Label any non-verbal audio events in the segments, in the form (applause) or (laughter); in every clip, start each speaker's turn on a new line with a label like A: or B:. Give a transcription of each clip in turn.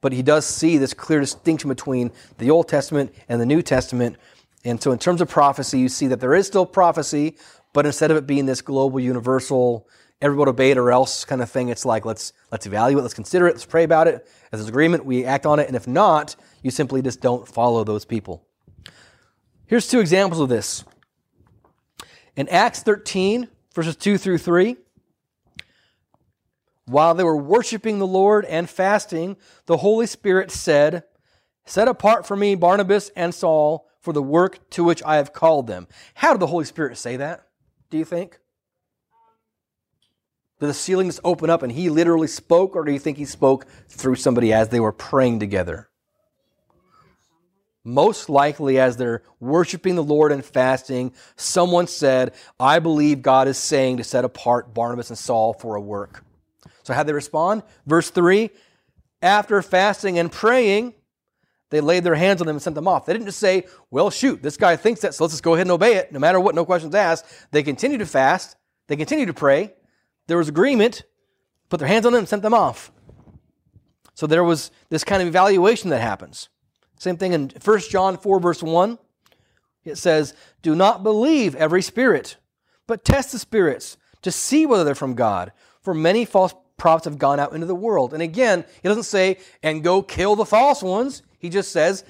A: but he does see this clear distinction between the Old Testament and the New Testament. And so, in terms of prophecy, you see that there is still prophecy, but instead of it being this global, universal, everybody obey it or else kind of thing, it's like let's let's evaluate, let's consider it, let's pray about it. As there's agreement, we act on it, and if not, you simply just don't follow those people. Here's two examples of this. In Acts 13, verses 2 through 3, while they were worshiping the Lord and fasting, the Holy Spirit said, Set apart for me Barnabas and Saul for the work to which I have called them. How did the Holy Spirit say that, do you think? Did the ceilings open up and he literally spoke, or do you think he spoke through somebody as they were praying together? Most likely, as they're worshiping the Lord and fasting, someone said, I believe God is saying to set apart Barnabas and Saul for a work. So, how they respond? Verse 3 After fasting and praying, they laid their hands on them and sent them off. They didn't just say, Well, shoot, this guy thinks that, so let's just go ahead and obey it, no matter what, no questions asked. They continued to fast, they continued to pray. There was agreement, put their hands on them and sent them off. So, there was this kind of evaluation that happens. Same thing in 1 John 4, verse 1. It says, Do not believe every spirit, but test the spirits to see whether they're from God. For many false prophets have gone out into the world. And again, he doesn't say, and go kill the false ones. He just says,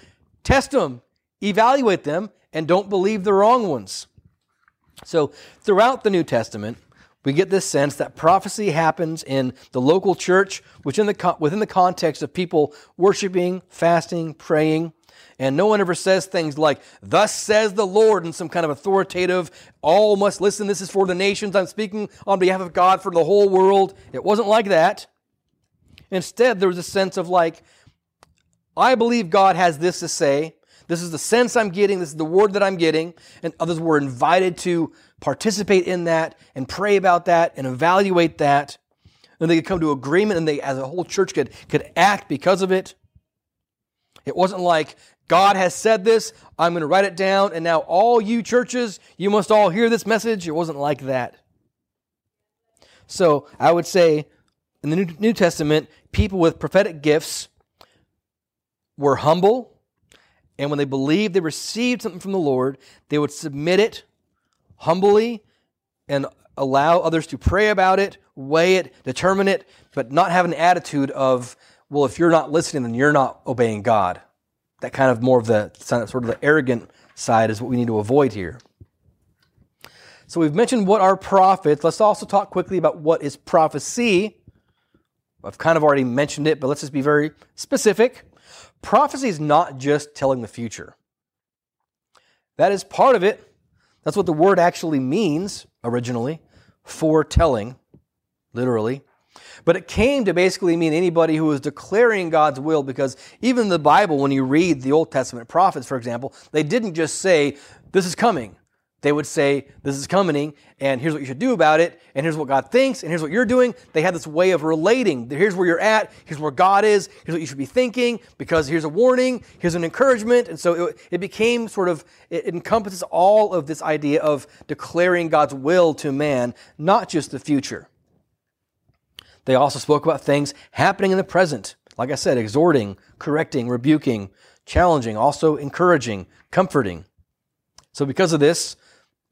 A: test them, evaluate them, and don't believe the wrong ones. So throughout the New Testament, we get this sense that prophecy happens in the local church, within the, within the context of people worshiping, fasting, praying. And no one ever says things like, Thus says the Lord, in some kind of authoritative, all must listen, this is for the nations, I'm speaking on behalf of God for the whole world. It wasn't like that. Instead, there was a sense of like, I believe God has this to say. This is the sense I'm getting. This is the word that I'm getting. And others were invited to participate in that and pray about that and evaluate that. And they could come to agreement and they, as a whole church, could, could act because of it. It wasn't like, God has said this, I'm going to write it down, and now all you churches, you must all hear this message. It wasn't like that. So I would say in the New Testament, people with prophetic gifts were humble, and when they believed they received something from the Lord, they would submit it humbly and allow others to pray about it, weigh it, determine it, but not have an attitude of, well, if you're not listening, then you're not obeying God. That kind of more of the sort of the arrogant side is what we need to avoid here. So we've mentioned what are prophets. Let's also talk quickly about what is prophecy. I've kind of already mentioned it, but let's just be very specific. Prophecy is not just telling the future. That is part of it, that's what the word actually means originally foretelling, literally. But it came to basically mean anybody who was declaring God's will because even the Bible, when you read the Old Testament prophets, for example, they didn't just say, This is coming. They would say, This is coming, and here's what you should do about it, and here's what God thinks, and here's what you're doing. They had this way of relating. Here's where you're at, here's where God is, here's what you should be thinking, because here's a warning, here's an encouragement. And so it, it became sort of, it encompasses all of this idea of declaring God's will to man, not just the future. They also spoke about things happening in the present. Like I said, exhorting, correcting, rebuking, challenging, also encouraging, comforting. So, because of this,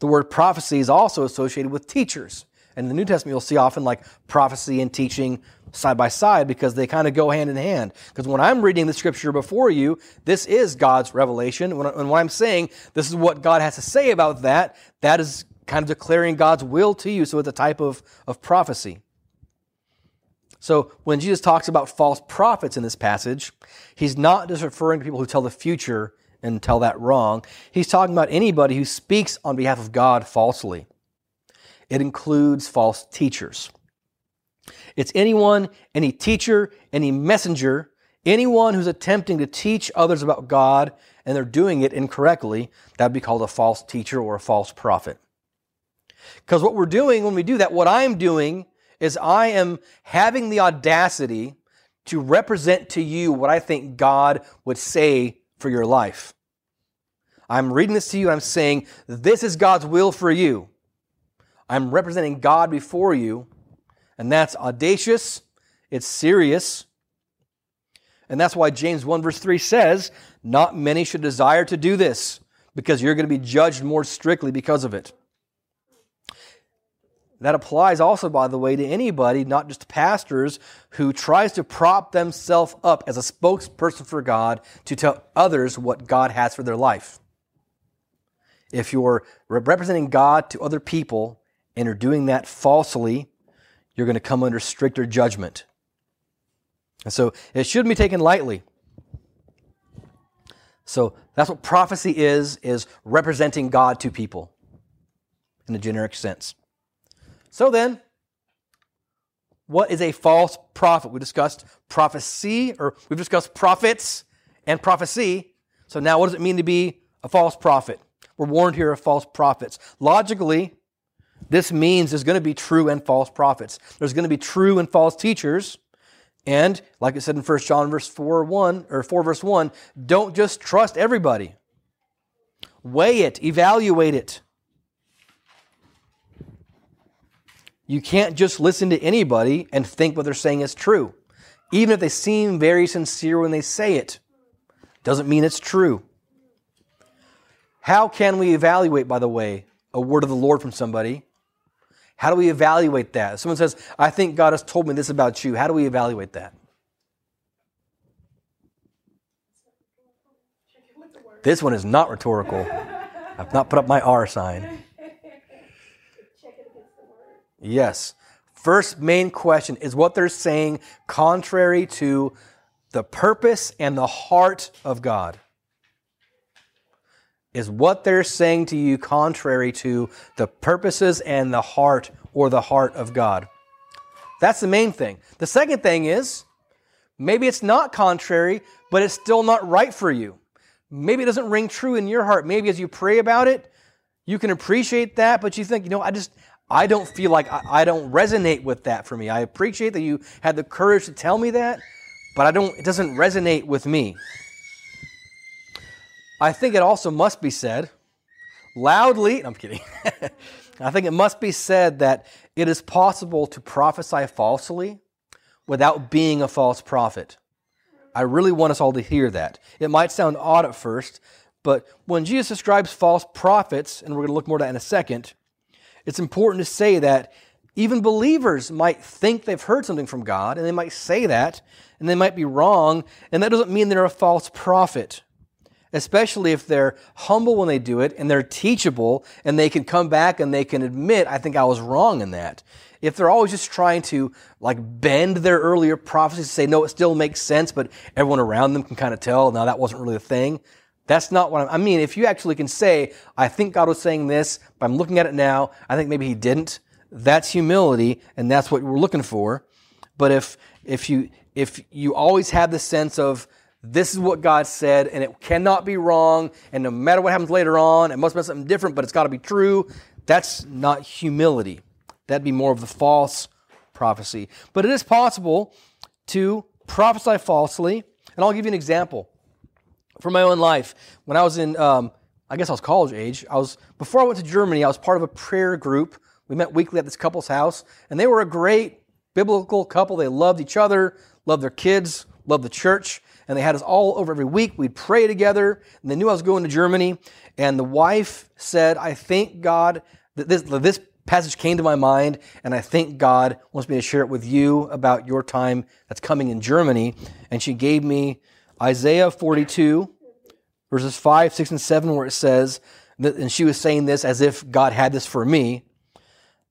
A: the word prophecy is also associated with teachers. And in the New Testament, you'll see often like prophecy and teaching side by side because they kind of go hand in hand. Because when I'm reading the scripture before you, this is God's revelation. And when I'm saying this is what God has to say about that, that is kind of declaring God's will to you. So it's a type of, of prophecy. So when Jesus talks about false prophets in this passage, he's not just referring to people who tell the future and tell that wrong. He's talking about anybody who speaks on behalf of God falsely. It includes false teachers. It's anyone, any teacher, any messenger, anyone who's attempting to teach others about God and they're doing it incorrectly, that would be called a false teacher or a false prophet. Because what we're doing when we do that, what I'm doing is I am having the audacity to represent to you what I think God would say for your life. I'm reading this to you I'm saying, this is God's will for you. I'm representing God before you, and that's audacious, it's serious. And that's why James 1 verse 3 says, Not many should desire to do this, because you're going to be judged more strictly because of it. That applies also, by the way, to anybody, not just pastors, who tries to prop themselves up as a spokesperson for God to tell others what God has for their life. If you're representing God to other people and are doing that falsely, you're going to come under stricter judgment. And so it shouldn't be taken lightly. So that's what prophecy is, is representing God to people in a generic sense. So then, what is a false prophet? We discussed prophecy, or we've discussed prophets and prophecy. So now, what does it mean to be a false prophet? We're warned here of false prophets. Logically, this means there's going to be true and false prophets. There's going to be true and false teachers. And like it said in 1 John verse 4 1 or 4 verse 1, don't just trust everybody. Weigh it, evaluate it. You can't just listen to anybody and think what they're saying is true. Even if they seem very sincere when they say it, doesn't mean it's true. How can we evaluate, by the way, a word of the Lord from somebody? How do we evaluate that? Someone says, I think God has told me this about you, how do we evaluate that? This one is not rhetorical. I've not put up my R sign. Yes. First main question is what they're saying contrary to the purpose and the heart of God? Is what they're saying to you contrary to the purposes and the heart or the heart of God? That's the main thing. The second thing is maybe it's not contrary, but it's still not right for you. Maybe it doesn't ring true in your heart. Maybe as you pray about it, you can appreciate that, but you think, you know, I just, I don't feel like I, I, don't resonate with that for me. I appreciate that you had the courage to tell me that, but I don't it doesn't resonate with me. I think it also must be said loudly, I'm kidding. (laughs) I think it must be said that it is possible to prophesy falsely without being a false prophet. I really want us all to hear that. It might sound odd at first, but when Jesus describes false prophets, and we're going to look more at that in a second, it's important to say that even believers might think they've heard something from God, and they might say that, and they might be wrong, and that doesn't mean they're a false prophet. Especially if they're humble when they do it and they're teachable and they can come back and they can admit, I think I was wrong in that. If they're always just trying to like bend their earlier prophecies to say, no, it still makes sense, but everyone around them can kind of tell, now that wasn't really a thing, that's not what I'm, I mean. If you actually can say, I think God was saying this, but I'm looking at it now, I think maybe he didn't. That's humility, and that's what we're looking for. But if, if you, if you always have the sense of, this is what God said, and it cannot be wrong, and no matter what happens later on, it must be something different, but it's got to be true. That's not humility. That'd be more of the false prophecy. But it is possible to prophesy falsely, and I'll give you an example from my own life. When I was in, um, I guess I was college age, I was, before I went to Germany, I was part of a prayer group. We met weekly at this couple's house, and they were a great biblical couple. They loved each other, loved their kids, loved the church, and they had us all over every week. We'd pray together, and they knew I was going to Germany. And the wife said, I thank God that this, that this passage came to my mind, and I think God wants me to share it with you about your time that's coming in Germany. And she gave me Isaiah 42, verses 5, 6, and 7, where it says, that, and she was saying this as if God had this for me.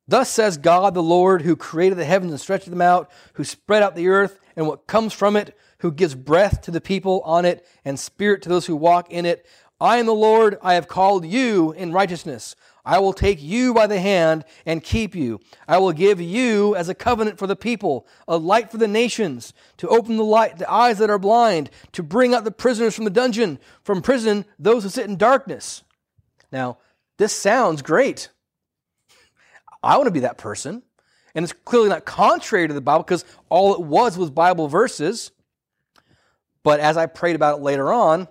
A: Thus says God the Lord, who created the heavens and stretched them out, who spread out the earth and what comes from it, who gives breath to the people on it and spirit to those who walk in it. I am the Lord, I have called you in righteousness. I will take you by the hand and keep you. I will give you as a covenant for the people, a light for the nations, to open the light, the eyes that are blind, to bring out the prisoners from the dungeon, from prison those who sit in darkness. Now, this sounds great. I want to be that person. And it's clearly not contrary to the Bible because all it was was Bible verses. But as I prayed about it later on,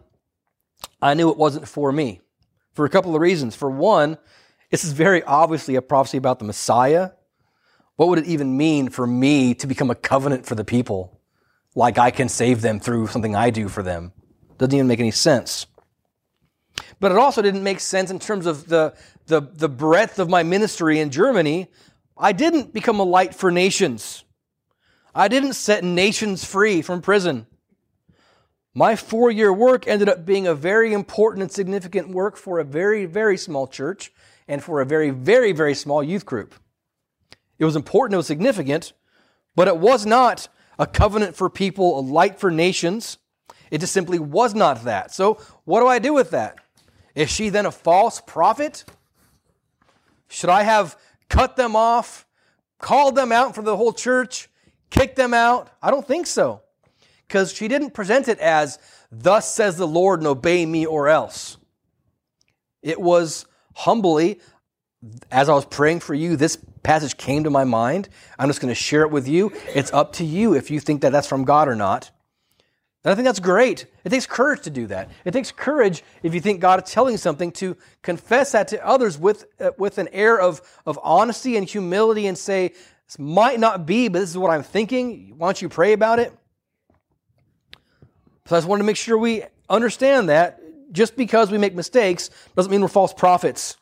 A: I knew it wasn't for me for a couple of reasons. For one, this is very obviously a prophecy about the Messiah. What would it even mean for me to become a covenant for the people? like I can save them through something I do for them. Doesn't even make any sense. But it also didn't make sense in terms of the, the, the breadth of my ministry in Germany. I didn't become a light for nations. I didn't set nations free from prison. My four year work ended up being a very important and significant work for a very, very small church and for a very, very, very small youth group. It was important, it was significant, but it was not a covenant for people, a light for nations. It just simply was not that. So, what do I do with that? Is she then a false prophet? Should I have cut them off, called them out for the whole church, kicked them out? I don't think so. Because she didn't present it as, Thus says the Lord, and obey me or else. It was humbly, as I was praying for you, this passage came to my mind. I'm just going to share it with you. It's up to you if you think that that's from God or not. And I think that's great. It takes courage to do that. It takes courage if you think God is telling something to confess that to others with, uh, with an air of, of honesty and humility and say, This might not be, but this is what I'm thinking. Why don't you pray about it? So I just wanted to make sure we understand that just because we make mistakes doesn't mean we're false prophets.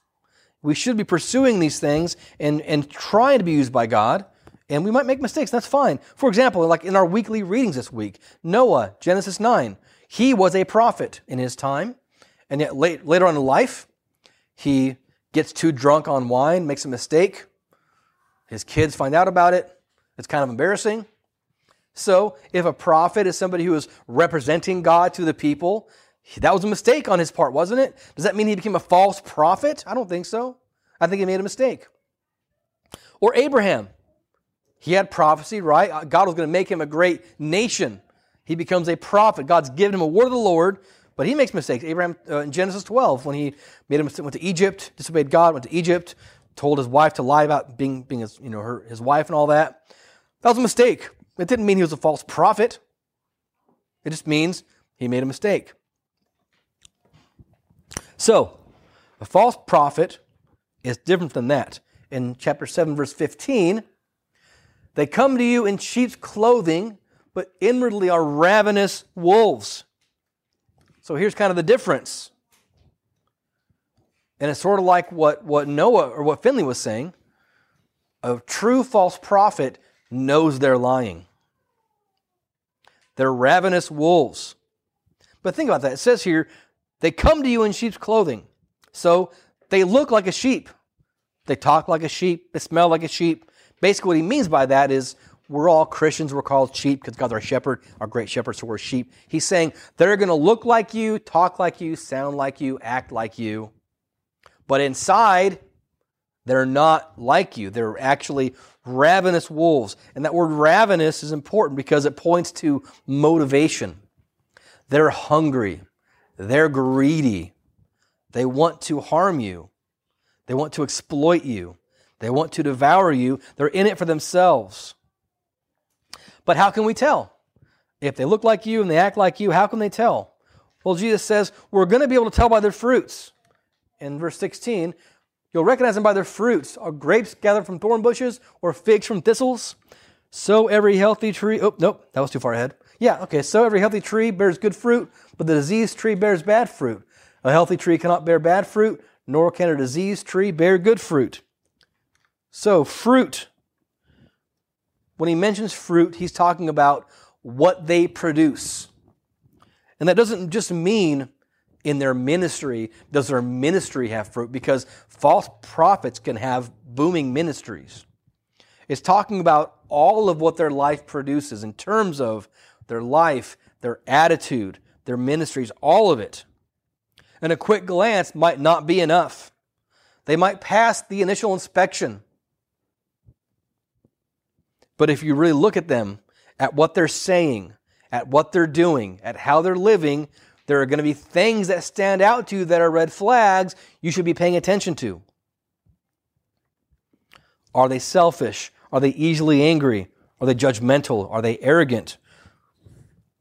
A: We should be pursuing these things and, and trying to be used by God. And we might make mistakes, that's fine. For example, like in our weekly readings this week, Noah, Genesis 9, he was a prophet in his time. And yet late, later on in life, he gets too drunk on wine, makes a mistake. His kids find out about it. It's kind of embarrassing. So, if a prophet is somebody who is representing God to the people, that was a mistake on his part, wasn't it? Does that mean he became a false prophet? I don't think so. I think he made a mistake. Or Abraham. He had prophecy, right? Uh, God was going to make him a great nation. He becomes a prophet. God's given him a word of the Lord, but he makes mistakes. Abraham uh, in Genesis 12, when he made mistake, went to Egypt, disobeyed God, went to Egypt, told his wife to lie about being, being his, you know, her, his wife and all that. That was a mistake. It didn't mean he was a false prophet. It just means he made a mistake. So, a false prophet is different than that. In chapter 7, verse 15, they come to you in sheep's clothing, but inwardly are ravenous wolves. So here's kind of the difference. And it's sort of like what, what Noah or what Finley was saying. A true false prophet knows they're lying. They're ravenous wolves. But think about that. It says here, they come to you in sheep's clothing. So they look like a sheep. They talk like a sheep. They smell like a sheep. Basically, what he means by that is we're all Christians. We're called sheep because God's our shepherd, our great shepherd, so we're sheep. He's saying they're going to look like you, talk like you, sound like you, act like you. But inside, they're not like you. They're actually ravenous wolves. And that word ravenous is important because it points to motivation. They're hungry. They're greedy. They want to harm you. They want to exploit you. They want to devour you. They're in it for themselves. But how can we tell? If they look like you and they act like you, how can they tell? Well, Jesus says, we're going to be able to tell by their fruits. In verse 16, you'll recognize them by their fruits. Are grapes gathered from thorn bushes or figs from thistles? So every healthy tree, oh, nope, that was too far ahead. Yeah, okay, so every healthy tree bears good fruit, but the diseased tree bears bad fruit. A healthy tree cannot bear bad fruit, nor can a diseased tree bear good fruit. So, fruit. When he mentions fruit, he's talking about what they produce. And that doesn't just mean in their ministry, does their ministry have fruit? Because false prophets can have booming ministries. It's talking about all of what their life produces in terms of their life, their attitude, their ministries, all of it. And a quick glance might not be enough. They might pass the initial inspection. But if you really look at them, at what they're saying, at what they're doing, at how they're living, there are going to be things that stand out to you that are red flags you should be paying attention to. Are they selfish? Are they easily angry? Are they judgmental? Are they arrogant?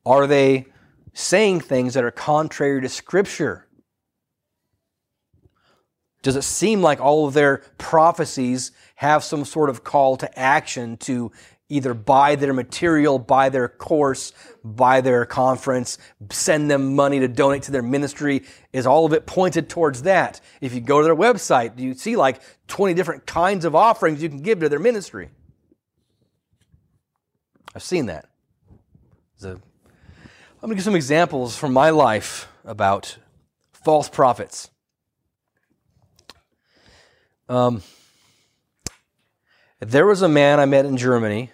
A: Are they saying things that are contrary to Scripture? Does it seem like all of their prophecies have some sort of call to action to either buy their material, buy their course, buy their conference, send them money to donate to their ministry. Is all of it pointed towards that? If you go to their website, you see like 20 different kinds of offerings you can give to their ministry. I've seen that. A, I'm going to give some examples from my life about false prophets. Um, there was a man I met in Germany.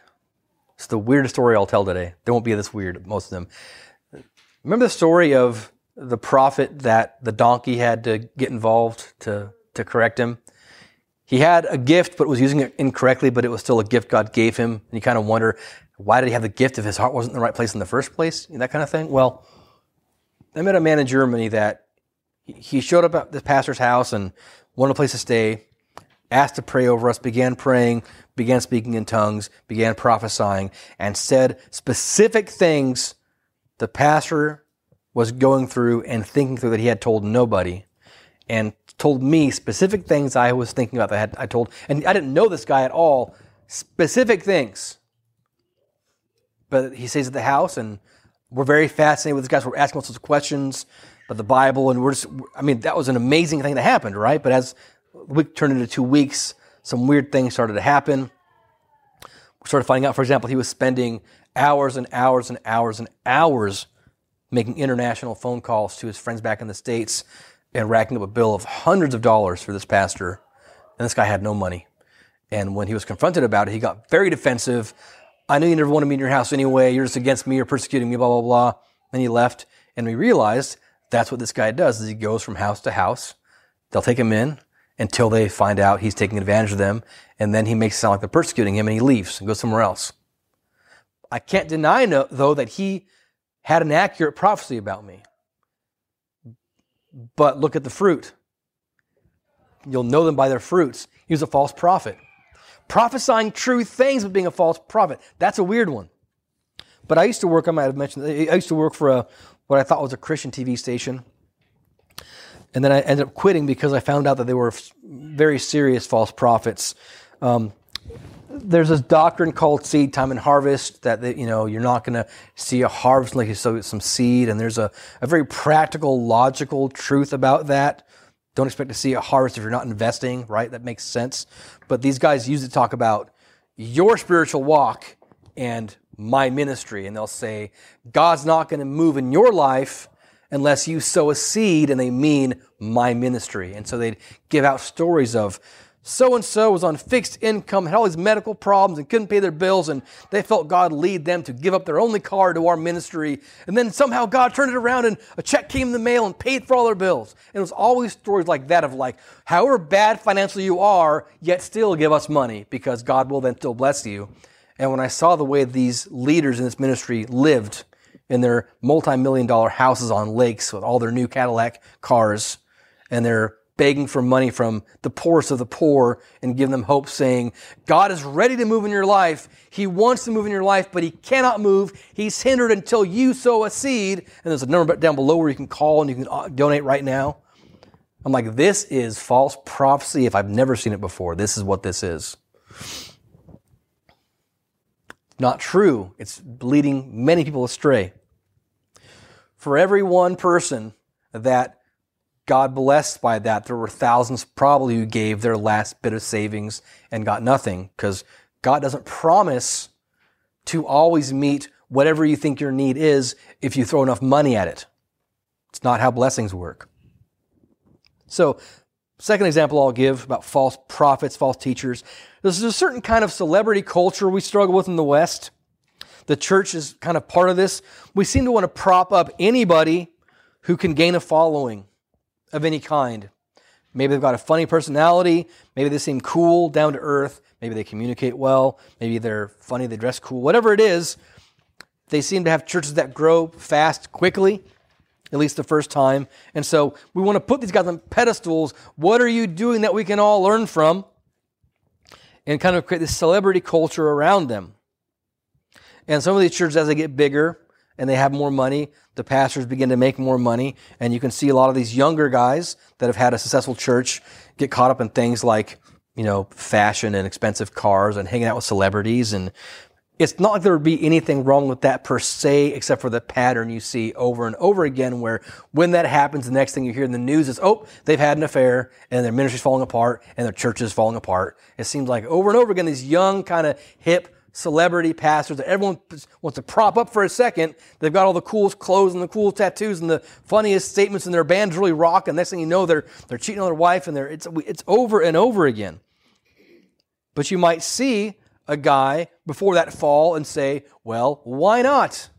A: It's the weirdest story I'll tell today. They won't be this weird, most of them. Remember the story of the prophet that the donkey had to get involved to, to correct him? He had a gift, but was using it incorrectly, but it was still a gift God gave him. And you kind of wonder, why did he have the gift if his heart wasn't in the right place in the first place? That kind of thing. Well, I met a man in Germany that he showed up at the pastor's house and wanted a place to stay asked to pray over us, began praying, began speaking in tongues, began prophesying, and said specific things the pastor was going through and thinking through that he had told nobody, and told me specific things I was thinking about that I, had, I told, and I didn't know this guy at all, specific things. But he stays at the house, and we're very fascinated with this guy. So we're asking all sorts of questions about the Bible, and we're just, I mean, that was an amazing thing that happened, right? But as week turned into two weeks. Some weird things started to happen. We started finding out, for example, he was spending hours and hours and hours and hours making international phone calls to his friends back in the States and racking up a bill of hundreds of dollars for this pastor. And this guy had no money. And when he was confronted about it, he got very defensive. I know you never wanted me in your house anyway. You're just against me. You're persecuting me, blah, blah, blah. Then he left. And we realized that's what this guy does is he goes from house to house. They'll take him in until they find out he's taking advantage of them. And then he makes it sound like they're persecuting him and he leaves and goes somewhere else. I can't deny, though, that he had an accurate prophecy about me. But look at the fruit. You'll know them by their fruits. He was a false prophet. Prophesying true things but being a false prophet. That's a weird one. But I used to work, I might have mentioned, I used to work for a, what I thought was a Christian TV station. And then I ended up quitting because I found out that they were very serious false prophets. Um, there's this doctrine called seed time and harvest that, you know you're not going to see a harvest unless you sow some seed, and there's a, a very practical, logical truth about that. Don't expect to see a harvest if you're not investing, right? That makes sense. But these guys use it to talk about your spiritual walk and my ministry, and they'll say God's not going to move in your life unless you sow a seed and they mean my ministry. And so they'd give out stories of so and so was on fixed income, had all these medical problems, and couldn't pay their bills, and they felt God lead them to give up their only car to our ministry. And then somehow God turned it around, and a check came in the mail and paid for all their bills. And it was always stories like that of like, however bad financially you are, yet still give us money because God will then still bless you. And when I saw the way these leaders in this ministry lived, in their multi-million dollar houses on lakes with all their new Cadillac cars and they're begging for money from the poorest of the poor and giving them hope saying, God is ready to move in your life. He wants to move in your life, but he cannot move. He's hindered until you sow a seed. And there's a number down below where you can call and you can uh, donate right now. I'm like, this is false prophecy if I've never seen it before. This is what this is. Not true. It's leading many people astray for every one person that God blessed by that, there were thousands probably who gave their last bit of savings and got nothing because God doesn't promise to always meet whatever you think your need is if you throw enough money at it. It's not how blessings work. So, second example I'll give about false prophets, false teachers. There's a certain kind of celebrity culture we struggle with in the West the church is kind of part of this. We seem to want to prop up anybody who can gain a following of any kind. Maybe they've got a funny personality. Maybe they seem cool, down to earth. Maybe they communicate well. Maybe they're funny, they dress cool. Whatever it is, they seem to have churches that grow fast, quickly, at least the first time. And so we want to put these guys on pedestals. What are you doing that we can all learn from? And kind of create this celebrity culture around them. And some of these churches, as they get bigger and they have more money, the pastors begin to make more money. And you can see a lot of these younger guys that have had a successful church get caught up in things like, you know, fashion and expensive cars and hanging out with celebrities and it's not like there would be anything wrong with that per se, except for the pattern you see over and over again, where when that happens, the next thing you hear in the news is, oh, they've had an affair and their ministry's falling apart and their church is falling apart. It seems like over and over again, these young, kind of hip celebrity pastors that everyone wants to prop up for a second. They've got all the coolest clothes and the cool tattoos and the funniest statements, and their band's really rock. And next thing you know, they're, they're cheating on their wife, and they're, it's, it's over and over again. But you might see a guy before that fall and say, well, why not?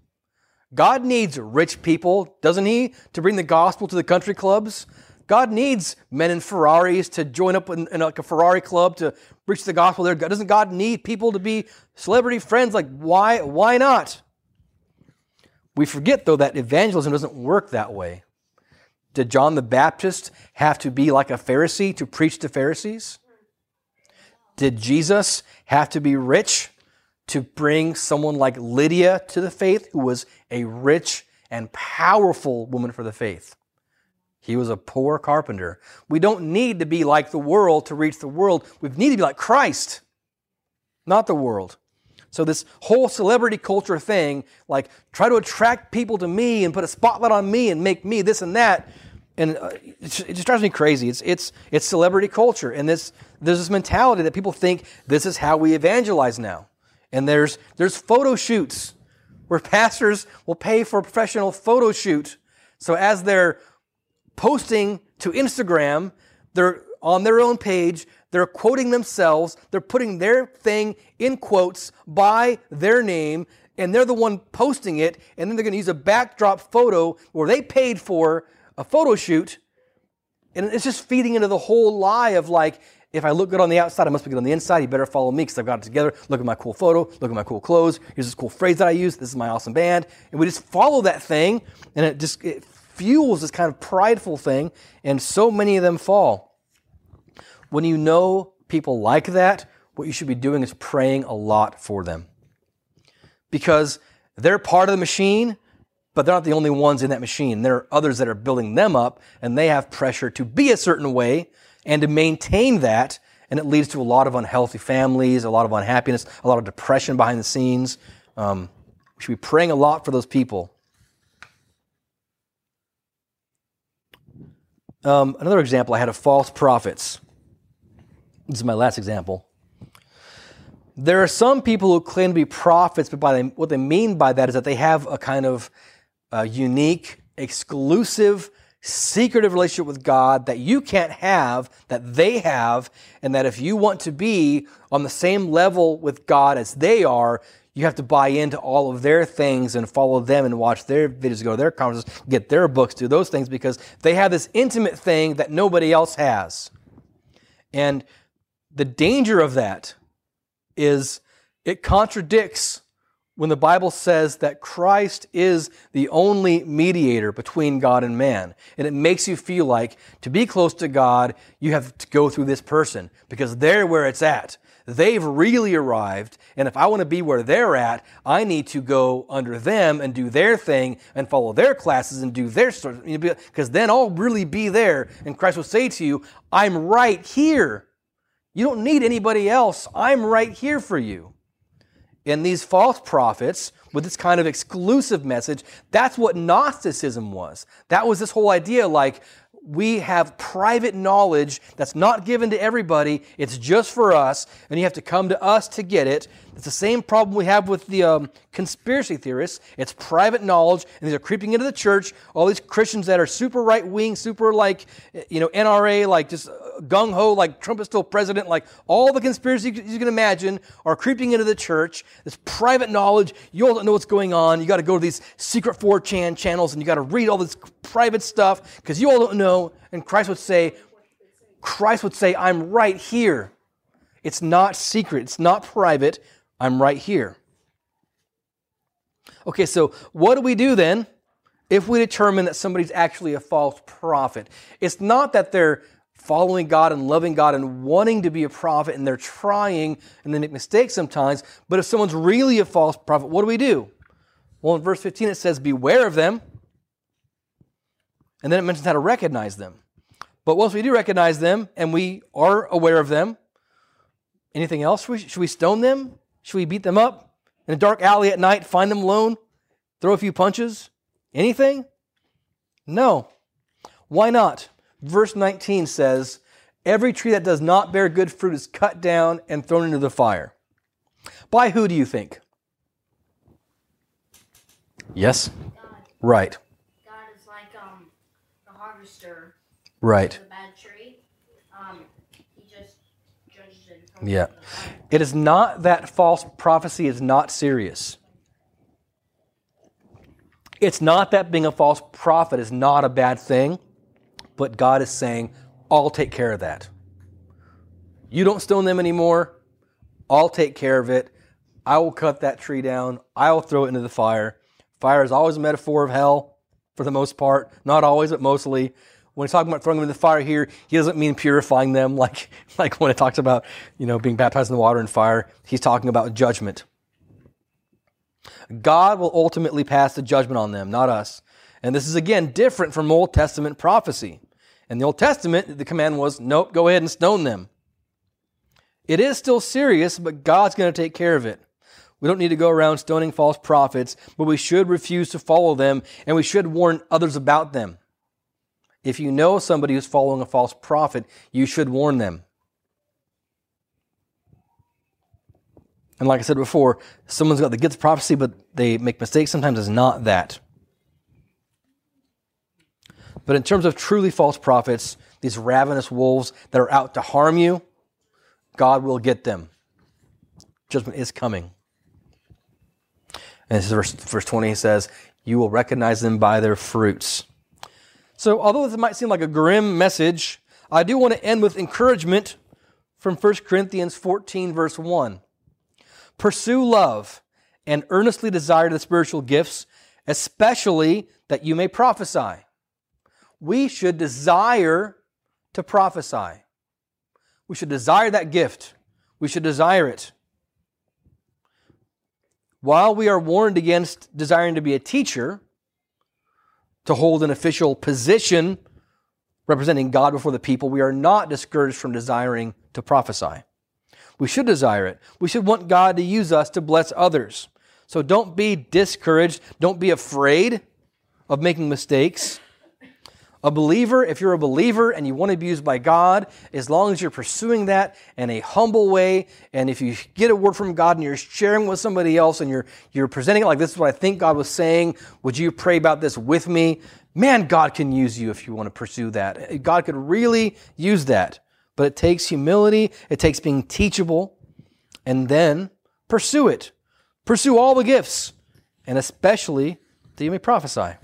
A: God needs rich people, doesn't he, to bring the gospel to the country clubs? God needs men in Ferraris to join up in, in like a Ferrari club to preach the gospel there. Doesn't God need people to be celebrity friends? Like, why, why not? We forget, though, that evangelism doesn't work that way. Did John the Baptist have to be like a Pharisee to preach to Pharisees? Did Jesus have to be rich to bring someone like Lydia to the faith, who was a rich and powerful woman for the faith? He was a poor carpenter. We don't need to be like the world to reach the world. We need to be like Christ, not the world. So, this whole celebrity culture thing, like try to attract people to me and put a spotlight on me and make me this and that, and uh, it just drives me crazy. It's, it's, it's celebrity culture. And this, there's this mentality that people think this is how we evangelize now. And there's, there's photo shoots where (laughs) pastors will pay for a professional photo shoot. So as they're posting to Instagram, they're on their own page, they're quoting themselves, they're putting their thing in quotes by their name, and they're the one posting it, and then they're going to use a backdrop photo where they paid for a photo shoot, and it's just feeding into the whole lie of like, if I look good on the outside, I must be good on the inside. You better follow me because I've got it together. Look at my cool photo. Look at my cool clothes. Here's this cool phrase that I use. This is my awesome band. And we just follow that thing, and it just it fuels this kind of prideful thing, and so many of them fall. When you know people like that, what you should be doing is praying a lot for them. Because they're part of the machine, but they're not the only ones in that machine. There are others that are building them up, and they have pressure to be a certain way and to maintain that. And it leads to a lot of unhealthy families, a lot of unhappiness, a lot of depression behind the scenes. Um, we should be praying a lot for those people. Um, another example I had of false prophets. This is my last example. There are some people who claim to be prophets, but by what they mean by that is that they have a kind of a unique, exclusive, secretive relationship with God that you can't have, that they have, and that if you want to be on the same level with God as they are, you have to buy into all of their things and follow them and watch their videos, go to their conferences, get their books, do those things because they have this intimate thing that nobody else has. And the danger of that is it contradicts when the Bible says that Christ is the only mediator between God and man. And it makes you feel like to be close to God, you have to go through this person because they're where it's at. They've really arrived. And if I want to be where they're at, I need to go under them and do their thing and follow their classes and do their stuff. Because then I'll really be there. And Christ will say to you, I'm right here. You don't need anybody else. I'm right here for you. And these false prophets, with this kind of exclusive message, that's what Gnosticism was. That was this whole idea like, we have private knowledge that's not given to everybody. It's just for us, and you have to come to us to get it. It's the same problem we have with the um, conspiracy theorists. It's private knowledge, and these are creeping into the church. All these Christians that are super right wing, super like, you know, NRA, like just gung ho, like Trump is still president, like all the conspiracies you can imagine are creeping into the church. This private knowledge, you all don't know what's going on. You got to go to these secret 4chan channels and you got to read all this private stuff because you all don't know. And Christ would say, Christ would say, I'm right here. It's not secret, it's not private. I'm right here. Okay, so what do we do then if we determine that somebody's actually a false prophet? It's not that they're following God and loving God and wanting to be a prophet and they're trying and they make mistakes sometimes, but if someone's really a false prophet, what do we do? Well, in verse 15 it says, Beware of them. And then it mentions how to recognize them. But once we do recognize them and we are aware of them, anything else? Should we stone them? Should we beat them up? In a dark alley at night, find them alone, throw a few punches? Anything? No. Why not? Verse 19 says, Every tree that does not bear good fruit is cut down and thrown into the fire. By who do you think? Yes?
B: God,
A: Right.
B: God is like um the harvester
A: Right.
B: of a bad tree. Um, he just judges it. and throws it
A: Yeah. It is not that false prophecy is not serious. It's not that being a false prophet is not a bad thing, but God is saying, I'll take care of that. You don't stone them anymore. I'll take care of it. I will cut that tree down. I will throw it into the fire. Fire is always a metaphor of hell for the most part. Not always, but mostly. When he's talking about throwing them in the fire here, he doesn't mean purifying them (laughs) like, like when it talks about, you know, being baptized in the water and fire. He's talking about judgment. God will ultimately pass the judgment on them, not us. And this is again different from Old Testament prophecy. In the Old Testament, the command was, nope, go ahead and stone them. It is still serious, but God's going to take care of it. We don't need to go around stoning false prophets, but we should refuse to follow them and we should warn others about them. If you know somebody who's following a false prophet, you should warn them. And like I said before, someone's got the gift of prophecy, but they make mistakes. Sometimes it's not that. But in terms of truly false prophets, these ravenous wolves that are out to harm you, God will get them. Judgment is coming. And this is verse, verse 20 he says, You will recognize them by their fruits. So, although this might seem like a grim message, I do want to end with encouragement from 1 Corinthians 14, verse 1. Pursue love and earnestly desire the spiritual gifts, especially that you may prophesy. We should desire to prophesy. We should desire that gift. We should desire it. While we are warned against desiring to be a teacher, to hold an official position representing God before the people, we are not discouraged from desiring to prophesy. We should desire it. We should want God to use us to bless others. So don't be discouraged. Don't be afraid of making mistakes. A believer, if you're a believer and you want to be used by God, as long as you're pursuing that in a humble way, and if you get a word from God and you're sharing with somebody else and you're you're presenting it like this is what I think God was saying, would you pray about this with me? Man, God can use you if you want to pursue that. God could really use that. But it takes humility, it takes being teachable, and then pursue it. Pursue all the gifts, and especially that you may prophesy.